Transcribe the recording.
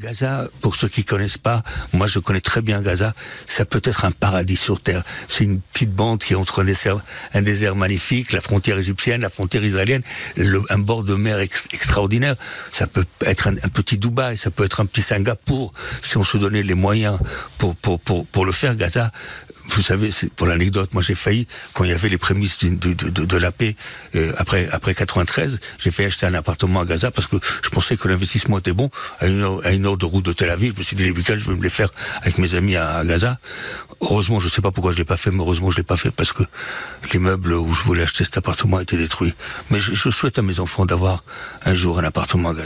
Gaza, pour ceux qui connaissent pas, moi je connais très bien Gaza, ça peut être un paradis sur terre. C'est une petite bande qui est entre un désert, un désert magnifique, la frontière égyptienne, la frontière israélienne, un bord de mer extraordinaire. Ça peut être un, petit Dubaï, ça peut être un petit Singapour, si on se donnait les moyens pour le faire. Gaza, vous savez, pour l'anecdote, moi j'ai failli, quand il y avait les prémices de, la paix euh, après, après 93, j'ai fait acheter un appartement à Gaza parce que je pensais que l'investissement était bon. À une, heure, de route de Tel Aviv, je me suis dit les week-ends, je vais me les faire avec mes amis à, Gaza. Heureusement, je sais pas pourquoi je l'ai pas fait, mais heureusement je l'ai pas fait parce que l'immeuble où je voulais acheter cet appartement a été détruit. Mais je souhaite à mes enfants d'avoir un jour un appartement à Gaza.